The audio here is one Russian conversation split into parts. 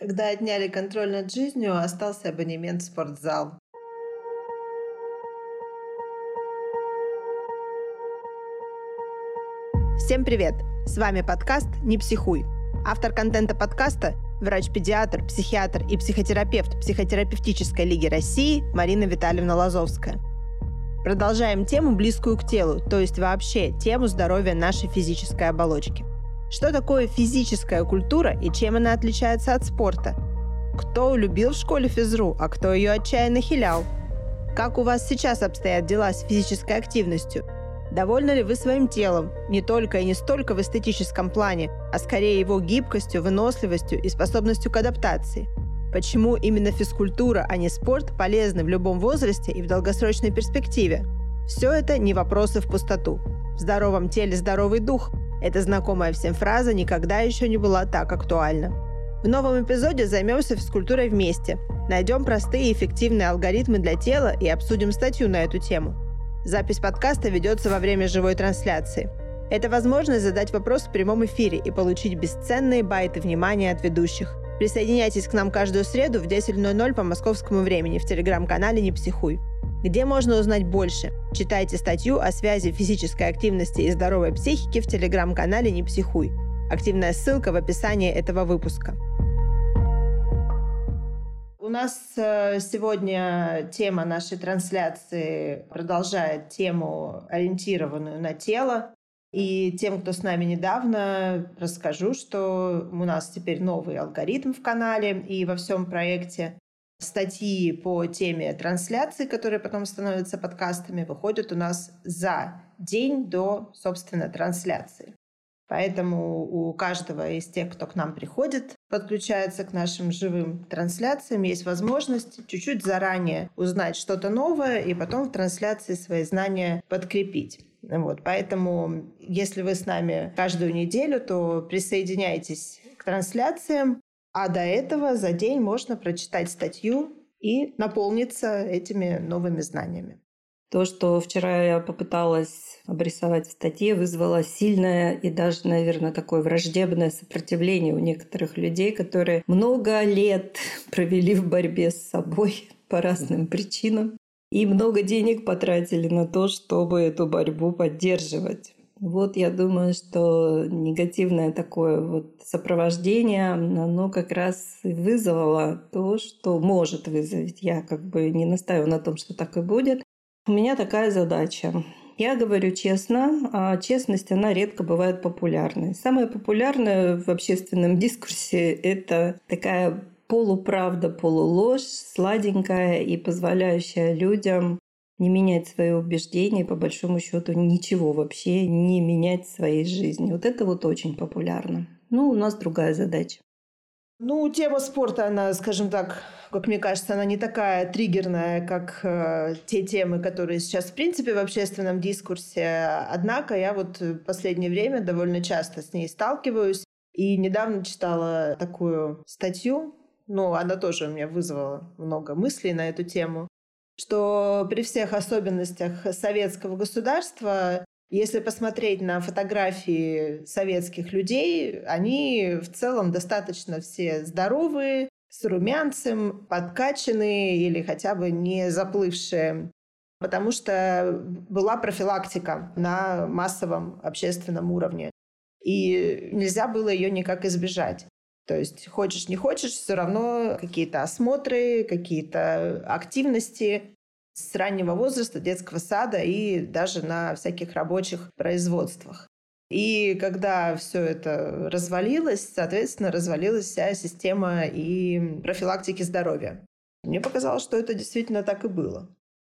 Когда отняли контроль над жизнью, остался абонемент в спортзал. Всем привет! С вами подкаст «Не психуй». Автор контента подкаста – врач-педиатр, психиатр и психотерапевт Психотерапевтической лиги России Марина Витальевна Лазовская. Продолжаем тему, близкую к телу, то есть вообще тему здоровья нашей физической оболочки. Что такое физическая культура и чем она отличается от спорта? Кто любил в школе физру, а кто ее отчаянно хилял? Как у вас сейчас обстоят дела с физической активностью? Довольны ли вы своим телом, не только и не столько в эстетическом плане, а скорее его гибкостью, выносливостью и способностью к адаптации? Почему именно физкультура, а не спорт полезны в любом возрасте и в долгосрочной перспективе? Все это не вопросы в пустоту. В здоровом теле здоровый дух – эта знакомая всем фраза никогда еще не была так актуальна. В новом эпизоде займемся физкультурой вместе, найдем простые и эффективные алгоритмы для тела и обсудим статью на эту тему. Запись подкаста ведется во время живой трансляции. Это возможность задать вопрос в прямом эфире и получить бесценные байты внимания от ведущих. Присоединяйтесь к нам каждую среду в 10.00 по московскому времени в телеграм-канале «Не психуй». Где можно узнать больше? Читайте статью о связи физической активности и здоровой психики в телеграм-канале «Не психуй». Активная ссылка в описании этого выпуска. У нас э, сегодня тема нашей трансляции продолжает тему, ориентированную на тело. И тем, кто с нами недавно, расскажу, что у нас теперь новый алгоритм в канале и во всем проекте статьи по теме трансляции, которые потом становятся подкастами, выходят у нас за день до, собственно, трансляции. Поэтому у каждого из тех, кто к нам приходит, подключается к нашим живым трансляциям, есть возможность чуть-чуть заранее узнать что-то новое и потом в трансляции свои знания подкрепить. Вот, поэтому, если вы с нами каждую неделю, то присоединяйтесь к трансляциям. А до этого за день можно прочитать статью и наполниться этими новыми знаниями. То, что вчера я попыталась обрисовать в статье, вызвало сильное и даже, наверное, такое враждебное сопротивление у некоторых людей, которые много лет провели в борьбе с собой по разным причинам и много денег потратили на то, чтобы эту борьбу поддерживать. Вот я думаю, что негативное такое вот сопровождение, оно как раз и вызвало то, что может вызвать. Я как бы не настаиваю на том, что так и будет. У меня такая задача. Я говорю честно, а честность, она редко бывает популярной. Самое популярное в общественном дискурсе – это такая полуправда, полуложь, сладенькая и позволяющая людям не менять свои убеждения, по большому счету ничего вообще не менять в своей жизни. Вот это вот очень популярно. Ну, у нас другая задача. Ну, тема спорта, она, скажем так, как мне кажется, она не такая триггерная, как э, те темы, которые сейчас, в принципе, в общественном дискурсе. Однако я вот в последнее время довольно часто с ней сталкиваюсь. И недавно читала такую статью, ну, она тоже у меня вызвала много мыслей на эту тему что при всех особенностях советского государства, если посмотреть на фотографии советских людей, они в целом достаточно все здоровые, с румянцем, подкачанные или хотя бы не заплывшие потому что была профилактика на массовом общественном уровне. И нельзя было ее никак избежать. То есть хочешь не хочешь, все равно какие-то осмотры, какие-то активности с раннего возраста, детского сада и даже на всяких рабочих производствах. И когда все это развалилось, соответственно, развалилась вся система и профилактики здоровья. Мне показалось, что это действительно так и было.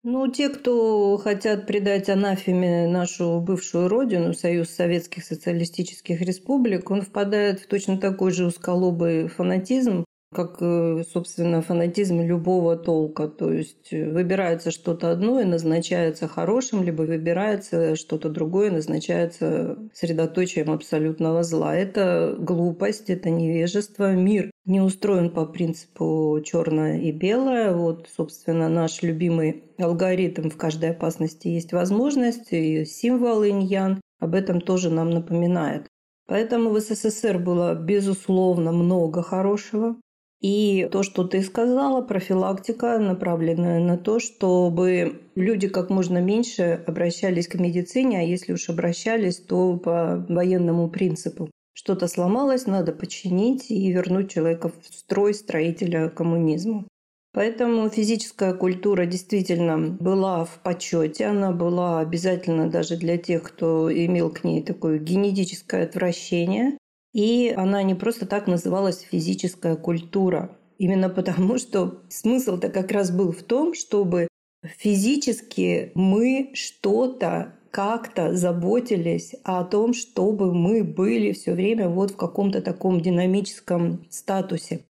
Ну, те, кто хотят предать анафеме нашу бывшую родину, Союз Советских Социалистических Республик, он впадает в точно такой же узколобый фанатизм, как, э, собственно, фанатизм любого толка. То есть э, выбирается что-то одно и назначается хорошим, либо выбирается что-то другое и назначается средоточием абсолютного зла. Это глупость, это невежество. Мир не устроен по принципу черное и белое. Вот, собственно, наш любимый алгоритм в каждой опасности есть возможность, и символ иньян об этом тоже нам напоминает. Поэтому в СССР было, безусловно, много хорошего. И то, что ты сказала, профилактика, направленная на то, чтобы люди как можно меньше обращались к медицине, а если уж обращались, то по военному принципу. Что-то сломалось, надо починить и вернуть человека в строй строителя коммунизма. Поэтому физическая культура действительно была в почете, она была обязательно даже для тех, кто имел к ней такое генетическое отвращение. И она не просто так называлась физическая культура. Именно потому, что смысл-то как раз был в том, чтобы физически мы что-то как-то заботились о том, чтобы мы были все время вот в каком-то таком динамическом статусе.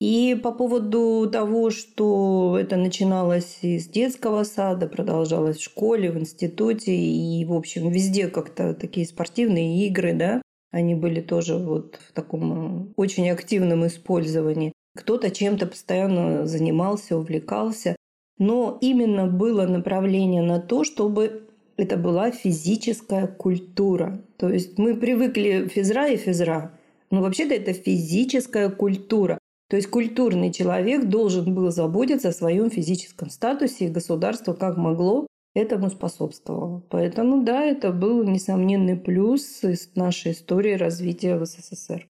И по поводу того, что это начиналось из детского сада, продолжалось в школе, в институте и, в общем, везде как-то такие спортивные игры, да, они были тоже вот в таком э, очень активном использовании. Кто-то чем-то постоянно занимался, увлекался. Но именно было направление на то, чтобы это была физическая культура. То есть мы привыкли физра и физра. Но вообще-то это физическая культура. То есть культурный человек должен был заботиться о своем физическом статусе, и государство как могло этому способствовало. Поэтому да, это был несомненный плюс из нашей истории развития в СССР.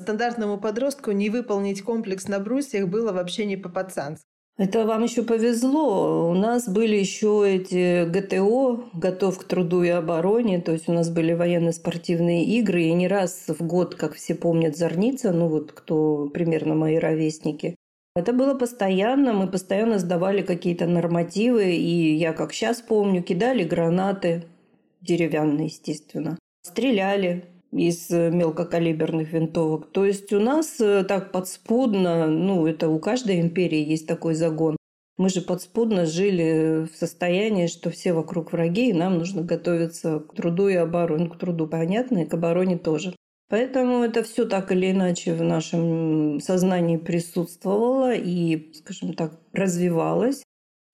Стандартному подростку не выполнить комплекс на брусьях было вообще не по-пацански. Это вам еще повезло. У нас были еще эти ГТО, готов к труду и обороне. То есть у нас были военно-спортивные игры. И не раз в год, как все помнят, Зорница, ну вот кто примерно мои ровесники, это было постоянно, мы постоянно сдавали какие-то нормативы, и я, как сейчас помню, кидали гранаты, деревянные, естественно, стреляли из мелкокалиберных винтовок. То есть у нас э, так подспудно, ну, это у каждой империи есть такой загон. Мы же подспудно жили в состоянии, что все вокруг враги, и нам нужно готовиться к труду и обороне. К труду понятно, и к обороне тоже. Поэтому это все так или иначе в нашем сознании присутствовало и, скажем так, развивалось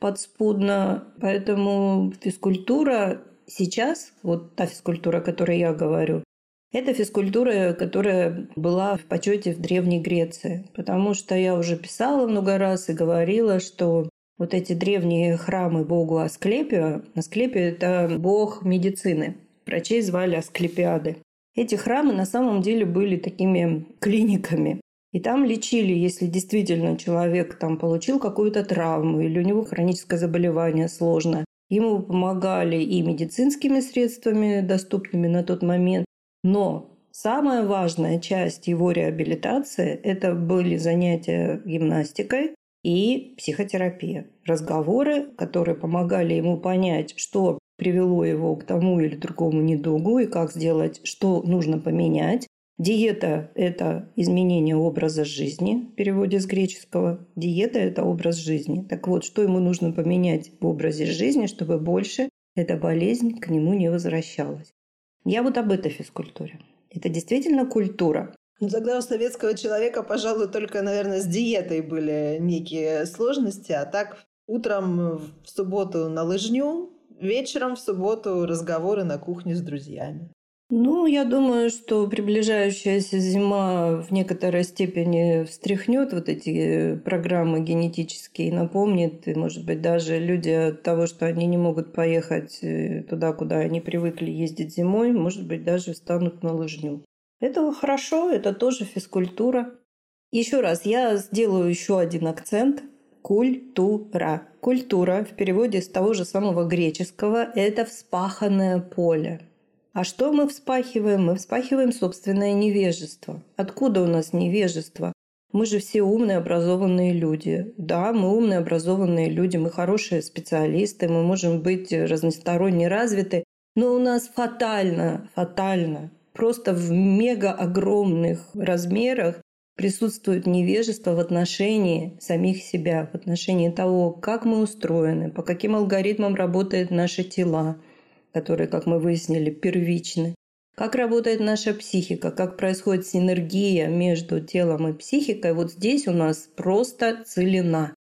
подспудно. Поэтому физкультура сейчас, вот та физкультура, о которой я говорю, это физкультура, которая была в почете в Древней Греции. Потому что я уже писала много раз и говорила, что вот эти древние храмы богу Асклепию, Асклепию – это бог медицины. Врачей звали Асклепиады. Эти храмы на самом деле были такими клиниками. И там лечили, если действительно человек там получил какую-то травму или у него хроническое заболевание сложное. Ему помогали и медицинскими средствами, доступными на тот момент. Но самая важная часть его реабилитации – это были занятия гимнастикой и психотерапия. Разговоры, которые помогали ему понять, что привело его к тому или другому недугу и как сделать, что нужно поменять. Диета – это изменение образа жизни, в переводе с греческого. Диета – это образ жизни. Так вот, что ему нужно поменять в образе жизни, чтобы больше эта болезнь к нему не возвращалась. Я вот об этой физкультуре. Это действительно культура. Ну, тогда у советского человека, пожалуй, только, наверное, с диетой были некие сложности, а так утром в субботу на лыжню, вечером в субботу разговоры на кухне с друзьями. Ну, я думаю, что приближающаяся зима в некоторой степени встряхнет вот эти программы генетические и напомнит, и, может быть, даже люди от того, что они не могут поехать э, туда, куда они привыкли ездить зимой, может быть, даже встанут на лыжню. Это хорошо, это тоже физкультура. Еще раз, я сделаю еще один акцент – Культура. Культура в переводе с того же самого греческого – это вспаханное поле. А что мы вспахиваем? Мы вспахиваем собственное невежество. Откуда у нас невежество? Мы же все умные, образованные люди. Да, мы умные, образованные люди, мы хорошие специалисты, мы можем быть разносторонне развиты, но у нас фатально, фатально, просто в мега огромных размерах присутствует невежество в отношении самих себя, в отношении того, как мы устроены, по каким алгоритмам работают наши тела, которые, как мы выяснили, первичны, как работает наша психика, как происходит синергия между телом и психикой, вот здесь у нас просто целина.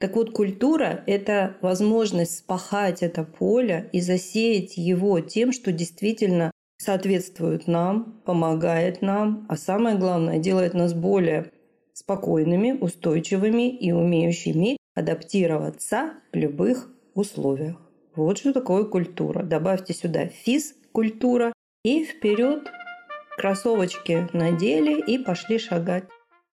Так вот, культура – это возможность спахать это поле и засеять его тем, что действительно соответствует нам, помогает нам, а самое главное, делает нас более спокойными, устойчивыми и умеющими адаптироваться в любых условиях. Вот что такое культура. Добавьте сюда физ-культура и вперед кроссовочки надели и пошли шагать.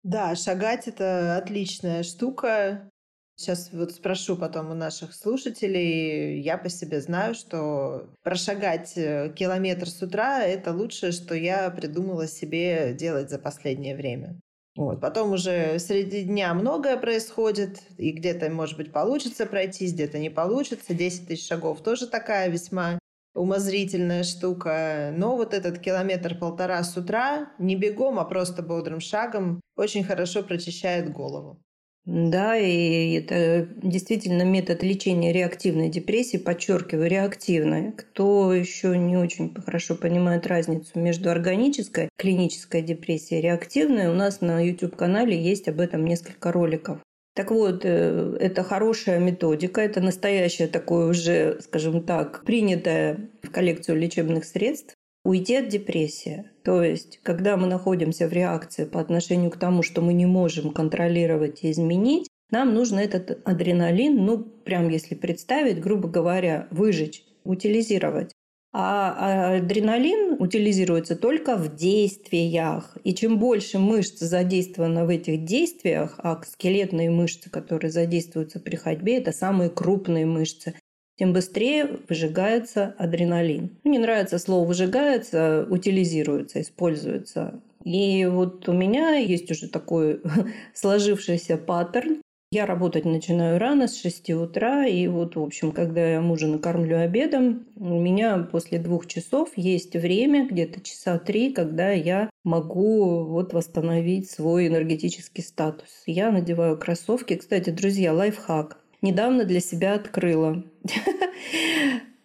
Да, шагать это отличная штука. Сейчас вот спрошу потом у наших слушателей. Я по себе знаю, что прошагать э, километр с утра – это лучшее, что я придумала себе делать за последнее время. Вот. Потом уже среди дня многое происходит, и где-то, может быть, получится пройтись, где-то не получится. 10 тысяч шагов тоже такая весьма умозрительная штука. Но вот этот километр-полтора с утра не бегом, а просто бодрым шагом очень хорошо прочищает голову. Да, и это действительно метод лечения реактивной депрессии, подчеркиваю, реактивной. Кто еще не очень хорошо понимает разницу между органической клинической депрессией и реактивной, у нас на YouTube-канале есть об этом несколько роликов. Так вот, э, это хорошая методика, это настоящее такое уже, скажем так, принятое в коллекцию лечебных средств уйти от депрессии. То есть, когда мы находимся в реакции по отношению к тому, что мы не можем контролировать и изменить, нам нужно этот адреналин, ну, прям если представить, грубо говоря, выжечь, утилизировать. А адреналин утилизируется только в действиях. И чем больше мышц задействовано в этих действиях, а скелетные мышцы, которые задействуются при ходьбе, это самые крупные мышцы, тем быстрее выжигается адреналин. Мне нравится слово «выжигается», утилизируется, используется. И вот у меня есть уже такой сложившийся паттерн. Я работать начинаю рано, с 6 утра, и вот, в общем, когда я мужа накормлю обедом, у меня после двух часов есть время, где-то часа три, когда я могу вот восстановить свой энергетический статус. Я надеваю кроссовки. Кстати, друзья, лайфхак недавно для себя открыла.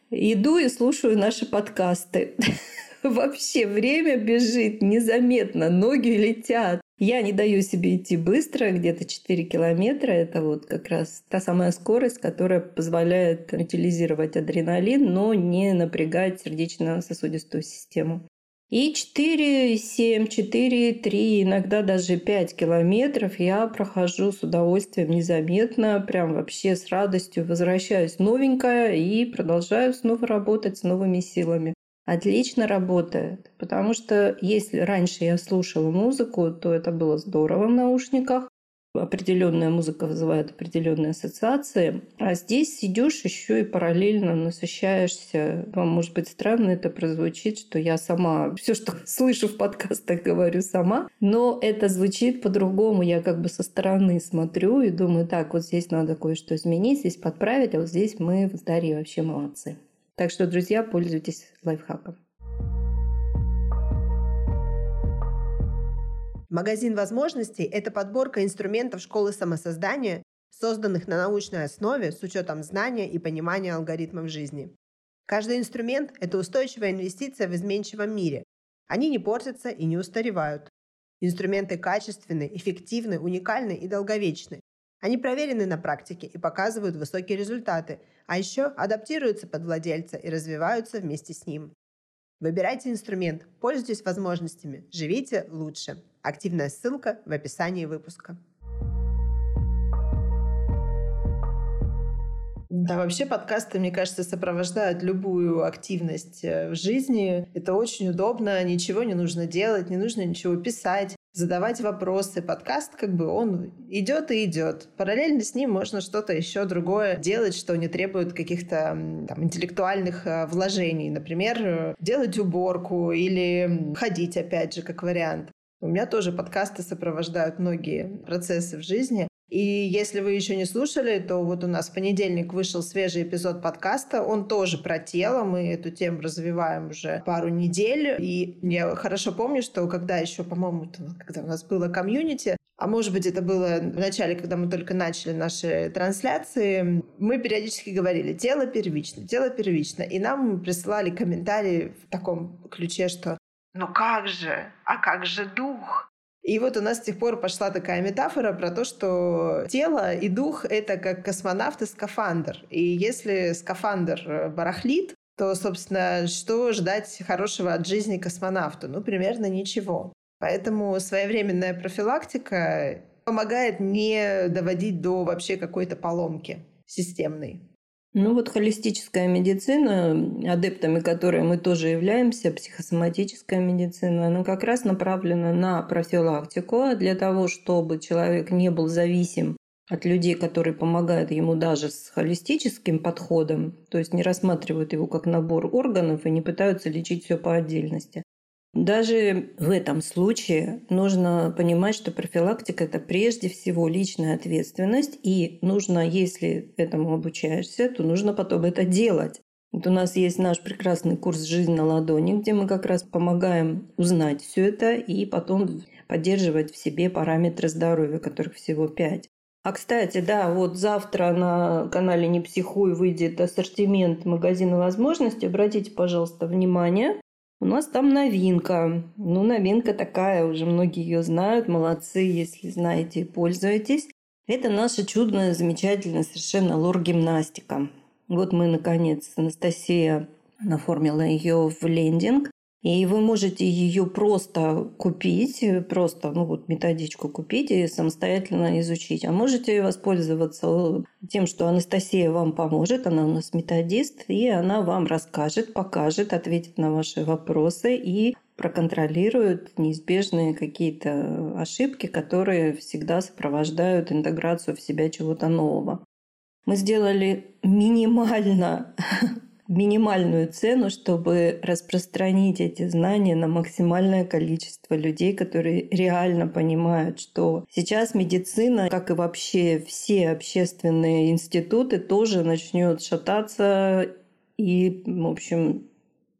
Иду и слушаю наши подкасты. Вообще время бежит незаметно, ноги летят. Я не даю себе идти быстро, где-то 4 километра. Это вот как раз та самая скорость, которая позволяет утилизировать адреналин, но не напрягать сердечно-сосудистую систему. И 4, 7, 4, 3, иногда даже 5 километров я прохожу с удовольствием незаметно, прям вообще с радостью возвращаюсь новенькая и продолжаю снова работать с новыми силами. Отлично работает, потому что если раньше я слушала музыку, то это было здорово в наушниках, определенная музыка вызывает определенные ассоциации, а здесь идешь еще и параллельно насыщаешься. Вам, может быть, странно это прозвучит, что я сама все, что слышу в подкастах, говорю сама, но это звучит по-другому. Я как бы со стороны смотрю и думаю, так, вот здесь надо кое-что изменить, здесь подправить, а вот здесь мы в Дарье вообще молодцы. Так что, друзья, пользуйтесь лайфхаком. Магазин возможностей – это подборка инструментов школы самосоздания, созданных на научной основе с учетом знания и понимания алгоритмов жизни. Каждый инструмент – это устойчивая инвестиция в изменчивом мире. Они не портятся и не устаревают. Инструменты качественны, эффективны, уникальны и долговечны. Они проверены на практике и показывают высокие результаты, а еще адаптируются под владельца и развиваются вместе с ним. Выбирайте инструмент, пользуйтесь возможностями, живите лучше. Активная ссылка в описании выпуска. Да, вообще подкасты, мне кажется, сопровождают любую активность э, в жизни. Это очень удобно, ничего не нужно делать, не нужно ничего писать задавать вопросы. Подкаст как бы он идет и идет. Параллельно с ним можно что-то еще другое делать, что не требует каких-то там, интеллектуальных э, вложений. Например, делать уборку или ходить, опять же, как вариант. У меня тоже подкасты сопровождают многие процессы в жизни. И если вы еще не слушали, то вот у нас в понедельник вышел свежий эпизод подкаста. Он тоже про тело. Мы эту тему развиваем уже пару недель. И я хорошо помню, что когда еще, по-моему, когда у нас было комьюнити, а может быть, это было в начале, когда мы только начали наши трансляции, мы периодически говорили «тело первично, тело первично». И нам присылали комментарии в таком ключе, что «ну как же, а как же дух?» И вот у нас с тех пор пошла такая метафора про то, что тело и дух — это как космонавт и скафандр. И если скафандр э, барахлит, то, собственно, что ждать хорошего от жизни космонавту? Ну, примерно ничего. Поэтому своевременная профилактика помогает не доводить до вообще какой-то поломки системной. Ну вот холистическая медицина, адептами которой мы тоже являемся, психосоматическая медицина, она как раз направлена на профилактику для того, чтобы человек не был зависим от людей, которые помогают ему даже с холистическим подходом, то есть не рассматривают его как набор органов и не пытаются лечить все по отдельности. Даже в этом случае нужно понимать, что профилактика – это прежде всего личная ответственность, и нужно, если этому обучаешься, то нужно потом это делать. Вот у нас есть наш прекрасный курс «Жизнь на ладони», где мы как раз помогаем узнать все это и потом поддерживать в себе параметры здоровья, которых всего пять. А, кстати, да, вот завтра на канале «Не психуй» выйдет ассортимент магазина возможностей. Обратите, пожалуйста, внимание. У нас там новинка. Ну, новинка такая, уже многие ее знают. Молодцы, если знаете и пользуетесь. Это наша чудная, замечательная совершенно лор-гимнастика. Вот мы, наконец, Анастасия наформила ее в лендинг. И вы можете ее просто купить, просто ну вот методичку купить и самостоятельно изучить. А можете воспользоваться тем, что Анастасия вам поможет, она у нас методист, и она вам расскажет, покажет, ответит на ваши вопросы и проконтролирует неизбежные какие-то ошибки, которые всегда сопровождают интеграцию в себя чего-то нового. Мы сделали минимально минимальную цену, чтобы распространить эти знания на максимальное количество людей, которые реально понимают, что сейчас медицина, как и вообще все общественные институты, тоже начнет шататься и, в общем,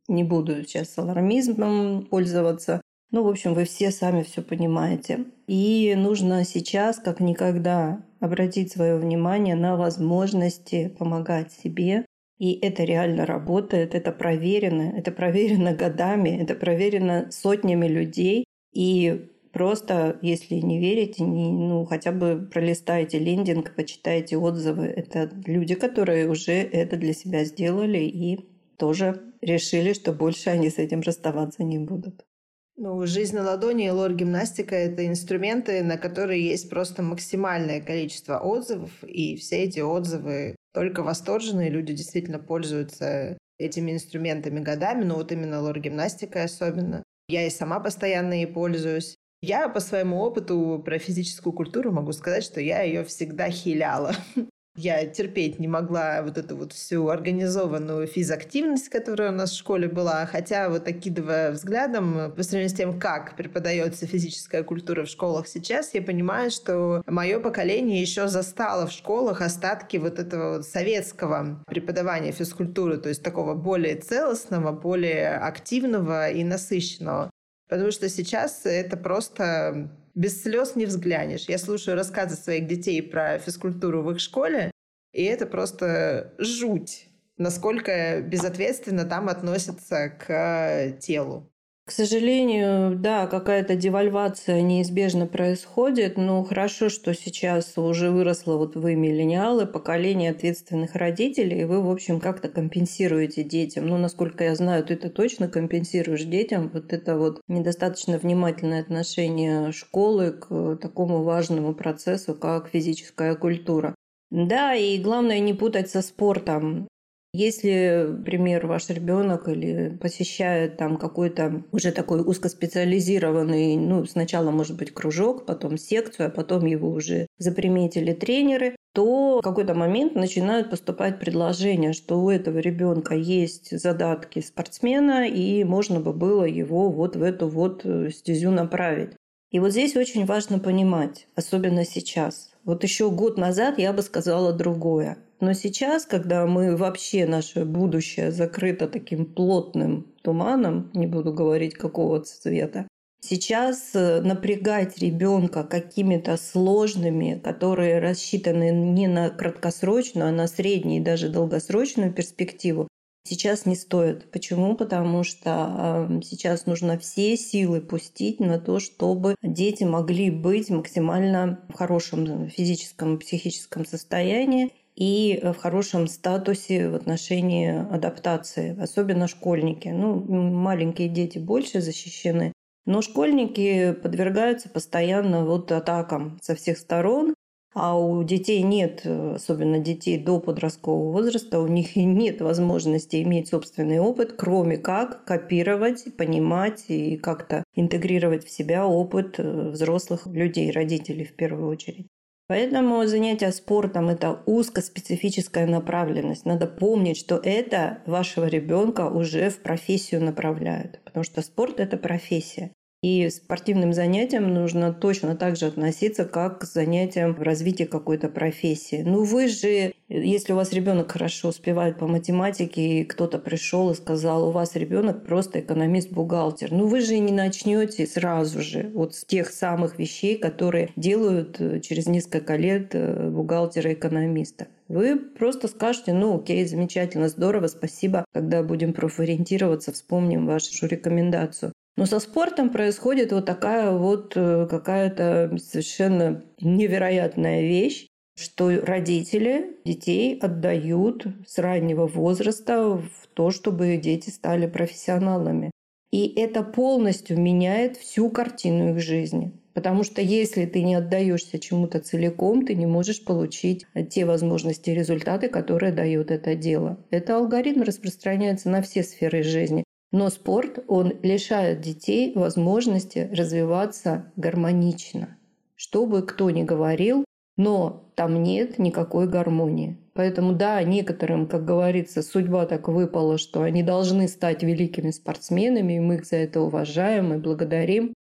не буду сейчас алармизмом пользоваться. Ну, в общем, вы все сами все понимаете. И нужно сейчас, как никогда, обратить свое внимание на возможности помогать себе, и это реально работает, это проверено, это проверено годами, это проверено сотнями людей. И просто, если не верите, не, ну, хотя бы пролистайте лендинг, почитайте отзывы. Это люди, которые уже это для себя сделали и тоже решили, что больше они с этим расставаться не будут. Ну, жизнь на ладони и лор-гимнастика – это инструменты, на которые есть просто максимальное количество отзывов, и все эти отзывы только восторженные люди действительно пользуются этими инструментами годами, но вот именно лор-гимнастикой особенно. Я и сама постоянно ей пользуюсь. Я по своему опыту про физическую культуру могу сказать, что я ее всегда хиляла. Я терпеть не могла вот эту вот всю организованную физактивность, которая у нас в школе была. Хотя вот окидывая взглядом по сравнению с тем, как преподается физическая культура в школах сейчас, я понимаю, что мое поколение еще застало в школах остатки вот этого вот советского преподавания физкультуры, то есть такого более целостного, более активного и насыщенного. Потому что сейчас это просто без слез не взглянешь. Я слушаю рассказы своих детей про физкультуру в их школе, и это просто жуть, насколько безответственно там относятся к телу. К сожалению, да, какая-то девальвация неизбежно происходит, но хорошо, что сейчас уже выросло вот вы, миллениалы, поколение ответственных родителей, и вы, в общем, как-то компенсируете детям. Ну, насколько я знаю, ты это точно компенсируешь детям. Вот это вот недостаточно внимательное отношение школы к такому важному процессу, как физическая культура. Да, и главное не путать со спортом. Если, например, ваш ребенок или посещает там какой-то уже такой узкоспециализированный, ну, сначала, может быть, кружок, потом секцию, а потом его уже заприметили тренеры, то в какой-то момент начинают поступать предложения, что у этого ребенка есть задатки спортсмена, и можно бы было его вот в эту вот э, стезю направить. И вот здесь очень важно понимать, особенно сейчас. Вот еще год назад я бы сказала другое. Но сейчас, когда мы вообще наше будущее закрыто таким плотным туманом, не буду говорить какого цвета, Сейчас э, напрягать ребенка какими-то сложными, которые рассчитаны не на краткосрочную, а на среднюю и даже долгосрочную перспективу, сейчас не стоит. Почему? Потому что сейчас нужно все силы пустить на то, чтобы дети могли быть максимально в хорошем физическом и психическом состоянии и в хорошем статусе в отношении адаптации, особенно школьники. Ну, маленькие дети больше защищены, Но школьники подвергаются постоянно вот атакам со всех сторон, а у детей нет, особенно детей до подросткового возраста, у них и нет возможности иметь собственный опыт, кроме как копировать, понимать и как-то интегрировать в себя опыт э, взрослых людей, родителей в первую очередь. Поэтому занятие спортом – это узкоспецифическая направленность. Надо помнить, что это вашего ребенка уже в профессию направляют, потому что спорт – это профессия. И спортивным занятиям нужно точно так же относиться, как к занятиям в развитии какой-то профессии. Ну вы же, если у вас ребенок хорошо успевает по математике, и кто-то пришел и сказал, у вас ребенок просто экономист-бухгалтер, ну вы же не начнете сразу же вот с тех самых вещей, которые делают э, через несколько лет э, бухгалтера-экономиста. Вы просто скажете, ну окей, замечательно, здорово, спасибо. Когда будем профориентироваться, вспомним вашу рекомендацию. Но со спортом происходит вот такая вот э, какая-то совершенно невероятная вещь, что родители детей отдают с раннего возраста в то, чтобы дети стали профессионалами. И это полностью меняет всю картину их жизни. Потому что если ты не отдаешься чему-то целиком, ты не можешь получить те возможности и результаты, которые дает это дело. Это алгоритм распространяется на все сферы жизни. Но спорт, он лишает детей возможности развиваться гармонично. Что бы кто ни говорил, но там нет никакой гармонии. Поэтому да, некоторым, как говорится, судьба так выпала, что они должны стать великими спортсменами, и мы их за это уважаем и благодарим.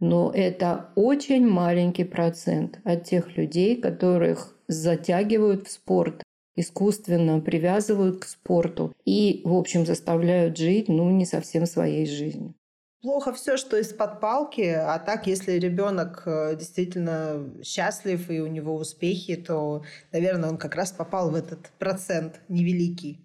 Но это очень маленький процент от тех людей, которых затягивают в спорт искусственно привязывают к спорту и, в общем, заставляют жить, ну, не совсем своей жизнью. Плохо все, что из-под палки, а так, если ребенок э, действительно счастлив и у него успехи, то, наверное, он как раз попал в этот процент невеликий.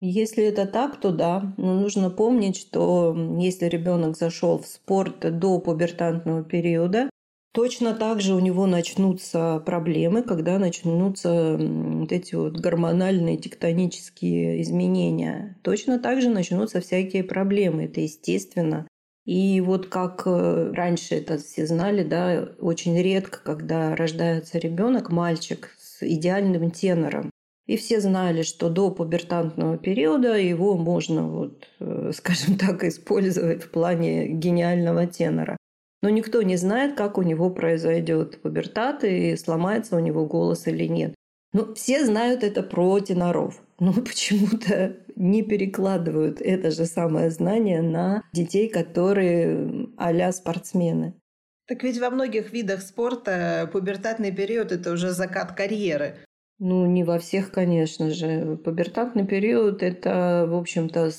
Если это так, то да. Но нужно помнить, что если ребенок зашел в спорт до пубертантного периода, Точно так же у него начнутся проблемы, когда начнутся вот эти вот гормональные тектонические изменения. Точно так же начнутся всякие проблемы, это естественно. И вот как э, раньше это все знали, да, очень редко, когда рождается ребенок, мальчик с идеальным тенором. И все знали, что до пубертантного периода его можно, вот, э, скажем так, использовать в плане гениального тенора. Но никто не знает, как у него произойдет пубертат и сломается у него голос или нет. Ну, все знают это про теноров, но почему-то не перекладывают это же самое знание на детей, которые а спортсмены. Так ведь во многих видах спорта пубертатный период – это уже закат карьеры. Ну, не во всех, конечно же. Пубертатный период – это, в общем-то,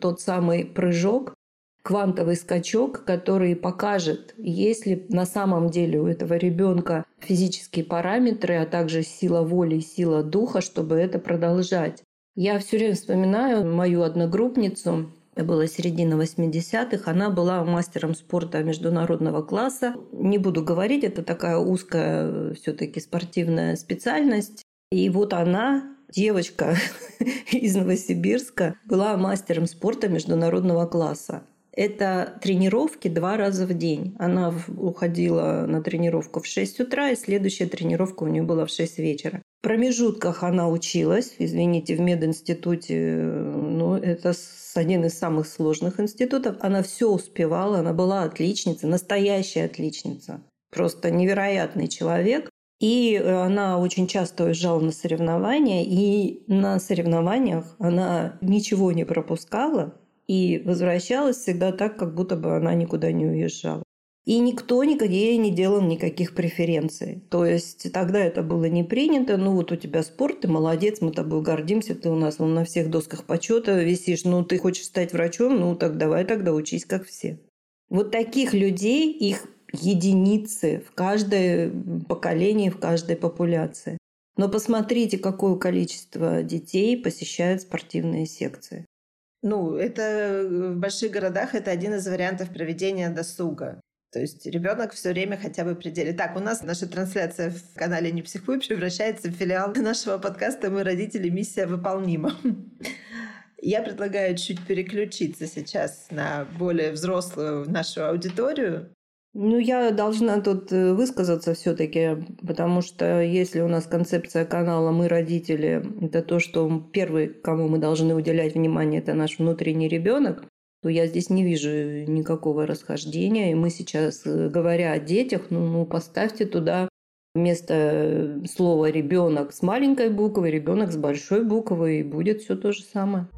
тот самый прыжок, квантовый скачок, который покажет, есть ли на самом деле у этого ребенка физические параметры, а также сила воли и сила духа, чтобы это продолжать. Я все время вспоминаю мою одногруппницу, это была середина 80-х, она была мастером спорта международного класса. Не буду говорить, это такая узкая все-таки спортивная специальность. И вот она девочка из Новосибирска была мастером спорта международного класса. Это тренировки два раза в день. Она уходила на тренировку в 6 утра, и следующая тренировка у нее была в 6 вечера. В промежутках она училась, извините, в мединституте, ну, это один из самых сложных институтов. Она все успевала, она была отличница, настоящая отличница. Просто невероятный человек. И она очень часто уезжала на соревнования, и на соревнованиях она ничего не пропускала, и возвращалась всегда так, как будто бы она никуда не уезжала. И никто никогда не делал никаких преференций. То есть тогда это было не принято. Ну вот у тебя спорт, ты молодец, мы тобой гордимся, ты у нас ну, на всех досках почета висишь. Ну ты хочешь стать врачом, ну так давай тогда учись, как все. Вот таких людей, их единицы в каждое поколение, в каждой популяции. Но посмотрите, какое количество детей посещают спортивные секции. Ну, это э, в больших городах это один из вариантов проведения досуга. То есть ребенок все время хотя бы пределе. Так, у нас наша трансляция в канале «Не психуй» превращается в филиал нашего подкаста «Мы родители. Миссия выполнима». Я предлагаю чуть переключиться сейчас на более взрослую нашу аудиторию. Ну, я должна тут э, высказаться все-таки, потому что если у нас концепция канала «Мы родители» – это то, что первый, кому мы должны уделять внимание, это наш внутренний ребенок, то я здесь не вижу никакого расхождения. И мы сейчас, э, говоря о детях, ну, ну поставьте туда вместо э, слова ребенок с маленькой буквы, ребенок с большой буквы, и будет все то же самое.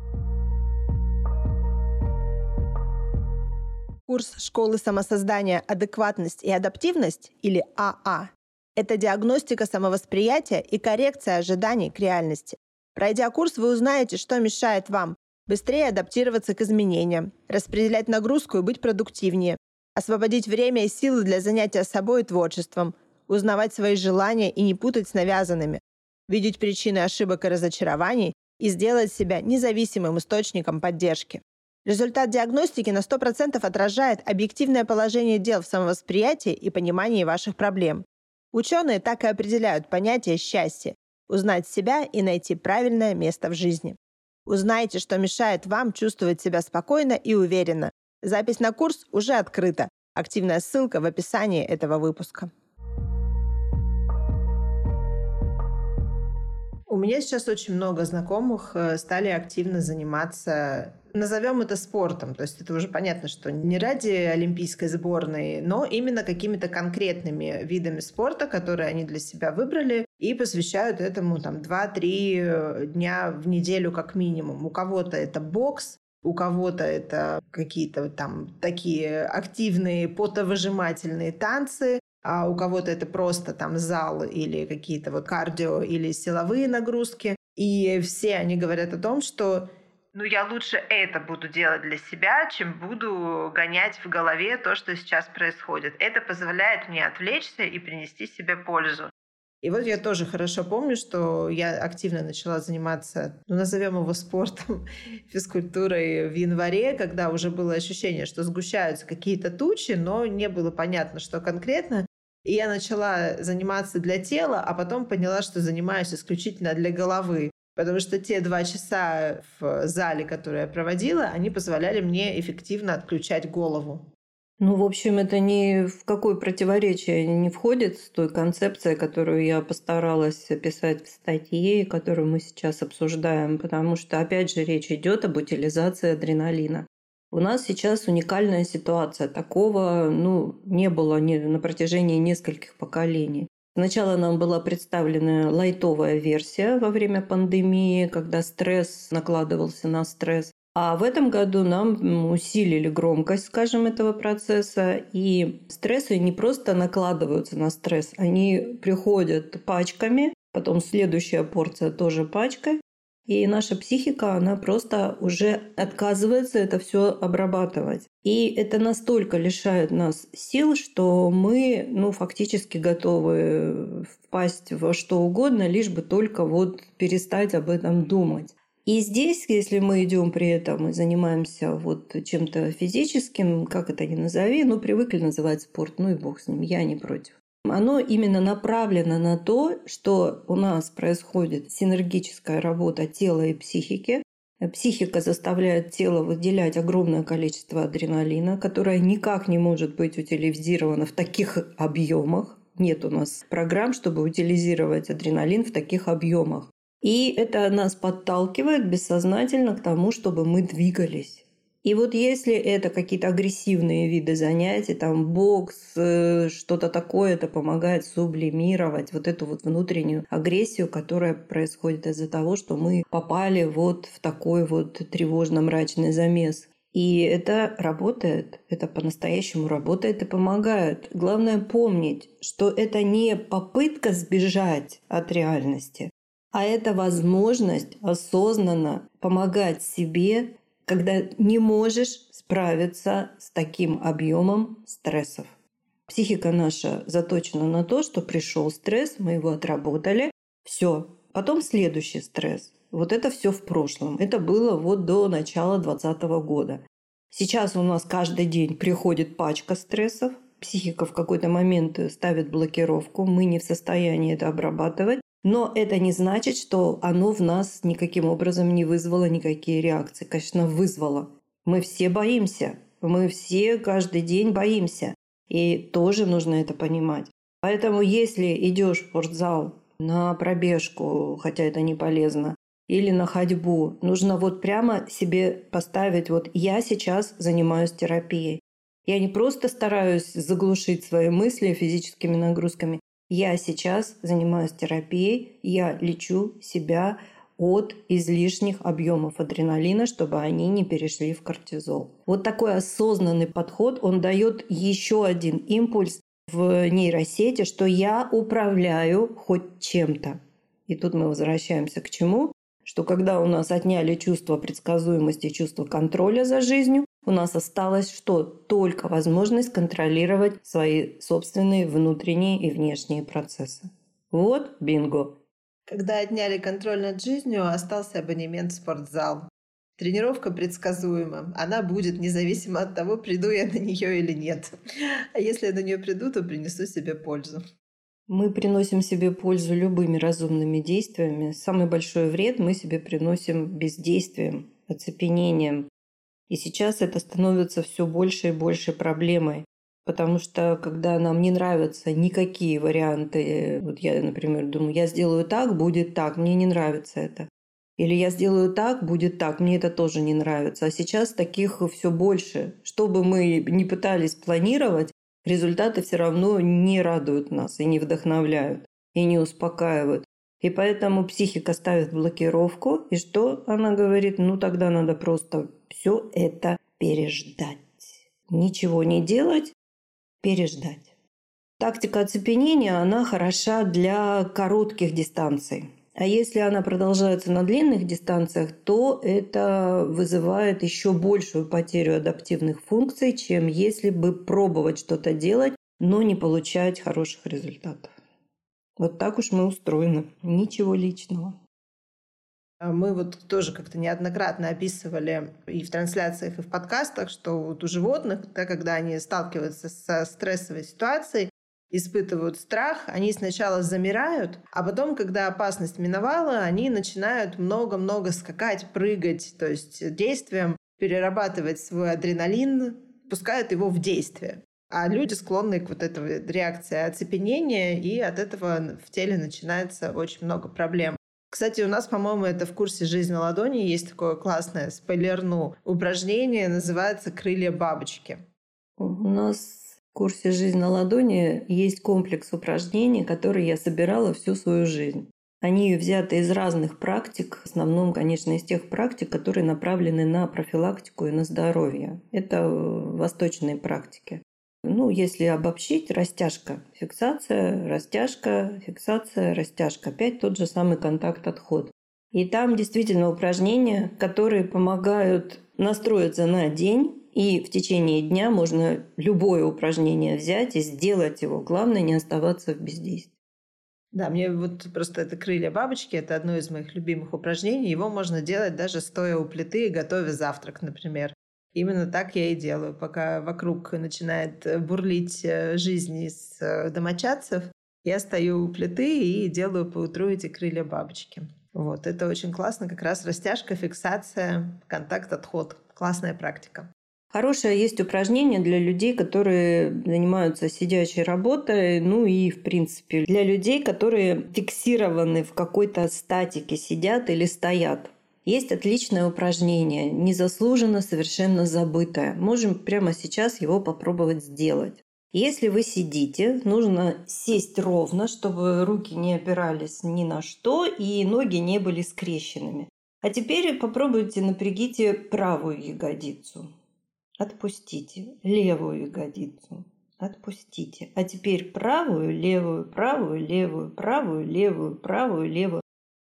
Курс школы самосоздания «Адекватность и адаптивность» или АА – это диагностика самовосприятия и коррекция ожиданий к реальности. Пройдя курс, вы узнаете, что мешает вам быстрее адаптироваться к изменениям, распределять нагрузку и быть продуктивнее, освободить время и силы для занятия собой и творчеством, узнавать свои желания и не путать с навязанными, видеть причины ошибок и разочарований и сделать себя независимым источником поддержки. Результат диагностики на 100% отражает объективное положение дел в самовосприятии и понимании ваших проблем. Ученые так и определяют понятие счастья – узнать себя и найти правильное место в жизни. Узнайте, что мешает вам чувствовать себя спокойно и уверенно. Запись на курс уже открыта. Активная ссылка в описании этого выпуска. У меня сейчас очень много знакомых э, стали активно заниматься назовем это спортом. То есть это уже понятно, что не ради олимпийской сборной, но именно какими-то конкретными видами спорта, которые они для себя выбрали и посвящают этому там 2-3 дня в неделю как минимум. У кого-то это бокс, у кого-то это какие-то там такие активные потовыжимательные танцы, а у кого-то это просто там зал или какие-то вот кардио или силовые нагрузки. И все они говорят о том, что ну я лучше это буду делать для себя, чем буду гонять в голове то, что сейчас происходит. Это позволяет мне отвлечься и принести себе пользу. И вот я тоже хорошо помню, что я активно начала заниматься, ну, назовем его спортом, физкультурой в январе, когда уже было ощущение, что сгущаются какие-то тучи, но не было понятно, что конкретно. И я начала заниматься для тела, а потом поняла, что занимаюсь исключительно для головы. Потому что те два часа в зале, которые я проводила, они позволяли мне эффективно отключать голову. Ну, в общем, это ни в какое противоречие не входит с той концепцией, которую я постаралась описать в статье, которую мы сейчас обсуждаем, потому что, опять же, речь идет об утилизации адреналина. У нас сейчас уникальная ситуация. Такого ну, не было на протяжении нескольких поколений. Сначала нам была представлена лайтовая версия во время пандемии, когда стресс накладывался на стресс. А в этом году нам усилили громкость, скажем, этого процесса. И стрессы не просто накладываются на стресс, они приходят пачками, потом следующая порция тоже пачкой. И наша психика, она просто уже отказывается это все обрабатывать. И это настолько лишает нас сил, что мы, ну, фактически готовы впасть во что угодно, лишь бы только вот перестать об этом думать. И здесь, если мы идем при этом и занимаемся вот чем-то физическим, как это ни назови, ну, привыкли называть спорт, ну и бог с ним, я не против оно именно направлено на то, что у нас происходит синергическая работа тела и психики. Психика заставляет тело выделять огромное количество адреналина, которое никак не может быть утилизировано в таких объемах. Нет у нас программ, чтобы утилизировать адреналин в таких объемах. И это нас подталкивает бессознательно к тому, чтобы мы двигались. И вот если это какие-то агрессивные виды занятий, там бокс, э, что-то такое, это помогает сублимировать вот эту вот внутреннюю агрессию, которая происходит из-за того, что мы попали вот в такой вот тревожно-мрачный замес. И это работает, это по-настоящему работает и помогает. Главное помнить, что это не попытка сбежать от реальности, а это возможность осознанно помогать себе когда не можешь справиться с таким объемом стрессов. Психика наша заточена на то, что пришел стресс, мы его отработали, все. Потом следующий стресс. Вот это все в прошлом. Это было вот до начала 2020 года. Сейчас у нас каждый день приходит пачка стрессов. Психика в какой-то момент ставит блокировку. Мы не в состоянии это обрабатывать. Но это не значит, что оно в нас никаким образом не вызвало никакие реакции. Конечно, вызвало. Мы все боимся. Мы все каждый день боимся. И тоже нужно это понимать. Поэтому если идешь в спортзал на пробежку, хотя это не полезно, или на ходьбу, нужно вот прямо себе поставить, вот я сейчас занимаюсь терапией. Я не просто стараюсь заглушить свои мысли физическими нагрузками. Я сейчас занимаюсь терапией, я лечу себя от излишних объемов адреналина, чтобы они не перешли в кортизол. Вот такой осознанный подход, он дает еще один импульс в нейросети, что я управляю хоть чем-то. И тут мы возвращаемся к чему? Что когда у нас отняли чувство предсказуемости, чувство контроля за жизнью, у нас осталось что? Только возможность контролировать свои собственные внутренние и внешние процессы. Вот бинго. Когда отняли контроль над жизнью, остался абонемент в спортзал. Тренировка предсказуема. Она будет независимо от того, приду я на нее или нет. А если я на нее приду, то принесу себе пользу. Мы приносим себе пользу любыми разумными действиями. Самый большой вред мы себе приносим бездействием, оцепенением. И сейчас это становится все больше и больше проблемой. Потому что когда нам не нравятся никакие варианты, вот я, например, думаю, я сделаю так, будет так, мне не нравится это. Или я сделаю так, будет так, мне это тоже не нравится. А сейчас таких все больше. Что бы мы ни пытались планировать, результаты все равно не радуют нас и не вдохновляют, и не успокаивают. И поэтому психика ставит блокировку, и что она говорит? Ну тогда надо просто все это переждать. Ничего не делать, переждать. Тактика оцепенения, она хороша для коротких дистанций. А если она продолжается на длинных дистанциях, то это вызывает еще большую потерю адаптивных функций, чем если бы пробовать что-то делать, но не получать хороших результатов. Вот так уж мы устроены. Ничего личного. А мы вот тоже как-то неоднократно описывали и в трансляциях, и в подкастах, что вот у животных, да, когда они сталкиваются со стрессовой ситуацией, испытывают страх, они сначала замирают, а потом, когда опасность миновала, они начинают много-много скакать, прыгать, то есть действием перерабатывать свой адреналин, пускают его в действие. А люди склонны к вот этой реакции оцепенения, и от этого в теле начинается очень много проблем. Кстати, у нас, по-моему, это в курсе «Жизнь на ладони» есть такое классное спойлерну упражнение, называется «Крылья бабочки». У нас в курсе «Жизнь на ладони» есть комплекс упражнений, которые я собирала всю свою жизнь. Они взяты из разных практик, в основном, конечно, из тех практик, которые направлены на профилактику и на здоровье. Это э, восточные практики. Ну, если обобщить, растяжка, фиксация, растяжка, фиксация, растяжка. Опять тот же самый контакт-отход. И там действительно упражнения, которые помогают настроиться на день, и в течение дня можно любое упражнение взять и сделать его. Главное не оставаться в бездействии. Да, мне вот просто это крылья бабочки, это одно из моих любимых упражнений. Его можно делать даже стоя у плиты и готовя завтрак, например. Именно так я и делаю, пока вокруг начинает бурлить э, жизнь из э, домочадцев. Я стою у плиты и делаю по утру эти крылья бабочки. Вот, это очень классно, как раз растяжка, фиксация, контакт, отход. Классная практика. Хорошее есть упражнение для людей, которые занимаются сидячей работой, ну и, в принципе, для людей, которые фиксированы в какой-то статике, сидят или стоят. Есть отличное упражнение, незаслуженно совершенно забытое. Можем прямо сейчас его попробовать сделать. Если вы сидите, нужно сесть ровно, чтобы руки не опирались ни на что и ноги не были скрещенными. А теперь попробуйте напрягите правую ягодицу. Отпустите левую ягодицу. Отпустите. А теперь правую, левую, правую, левую, правую, левую, правую, левую.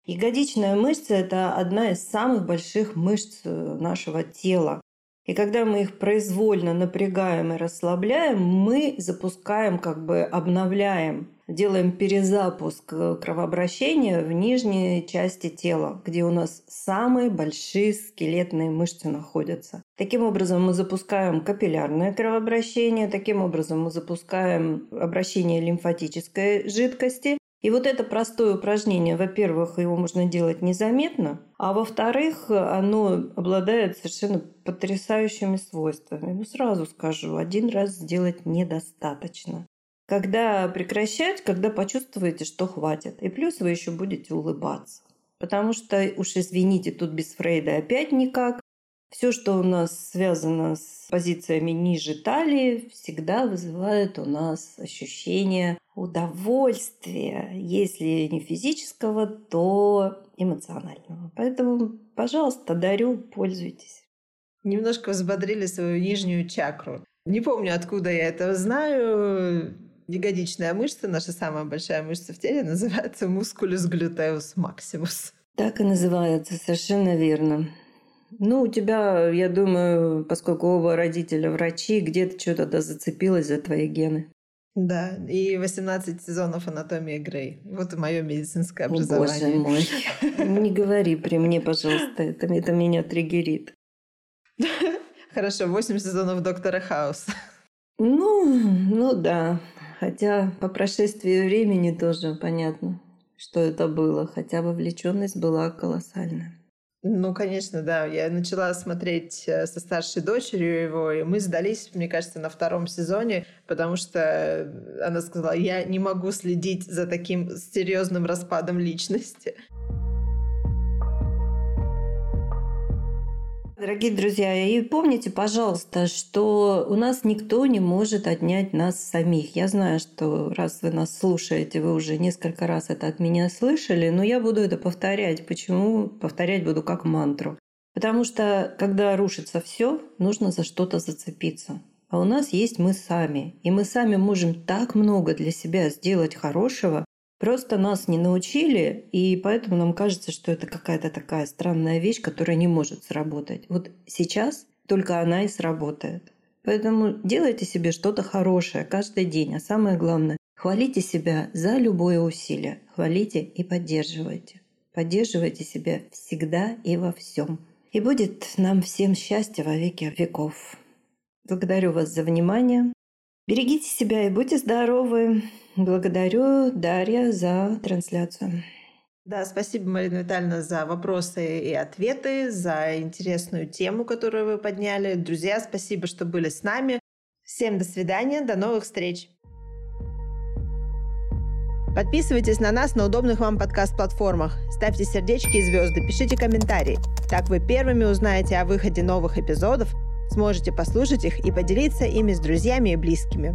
Ягодичная мышца – это одна из самых больших мышц э, нашего тела. И когда мы их произвольно напрягаем и расслабляем, мы запускаем, как бы обновляем, делаем перезапуск кровообращения в нижней части тела, где у нас самые большие скелетные мышцы находятся. Таким образом мы запускаем капиллярное кровообращение, таким образом мы запускаем обращение лимфатической жидкости, И вот это простое упражнение, во-первых, его можно делать незаметно, а во-вторых, оно обладает совершенно потрясающими свойствами. Ну, сразу скажу, один раз сделать недостаточно. Когда прекращать, когда почувствуете, что хватит. И плюс вы еще будете улыбаться. Потому что, уж извините, тут без Фрейда опять никак. Все, что у нас связано с позициями ниже талии, всегда вызывает у нас ощущение удовольствия, если не физического, то эмоционального. Поэтому, пожалуйста, дарю, пользуйтесь. Немножко взбодрили свою нижнюю чакру. Не помню, откуда я это знаю. Ягодичная мышца, наша самая большая мышца в теле, называется мускулюс глютеус максимус. Так и называется, совершенно верно. Ну, у тебя, я думаю, поскольку оба родителя врачи, где-то что-то да зацепилось за твои гены. Да, и 18 сезонов анатомии Грей. Вот и мое медицинское образование. О, боже мой. Не говори при мне, пожалуйста, это, это меня триггерит. Хорошо, 8 сезонов Доктора Хаус. Ну, ну да. Хотя по прошествии времени тоже понятно, что это было. Хотя вовлеченность была колоссальная. Ну, конечно, да. Я начала смотреть э, со старшей дочерью его, и мы сдались, мне кажется, на втором сезоне, потому что э, она сказала, я не могу следить за таким серьезным распадом личности. Дорогие друзья, и помните, пожалуйста, что у нас никто не может отнять нас самих. Я знаю, что раз вы нас слушаете, вы уже несколько раз это от меня слышали, но я буду это повторять. Почему? Повторять буду как мантру. Потому что, когда рушится все, нужно за что-то зацепиться. А у нас есть мы сами. И мы сами можем так много для себя сделать хорошего, Просто нас не научили, и поэтому нам кажется, что это какая-то такая странная вещь, которая не может сработать. Вот сейчас только она и сработает. Поэтому делайте себе что-то хорошее каждый день. А самое главное, хвалите себя за любое усилие. Хвалите и поддерживайте. Поддерживайте себя всегда и во всем. И будет нам всем счастье во веки веков. Благодарю вас за внимание. Берегите себя и будьте здоровы. Благодарю, Дарья, за трансляцию. Да, спасибо, Марина Витальевна, за вопросы и ответы, за интересную тему, которую вы подняли. Друзья, спасибо, что были с нами. Всем до свидания, до новых встреч. Подписывайтесь на нас на удобных вам подкаст-платформах, ставьте сердечки и звезды, пишите комментарии. Так вы первыми узнаете о выходе новых эпизодов, сможете послушать их и поделиться ими с друзьями и близкими.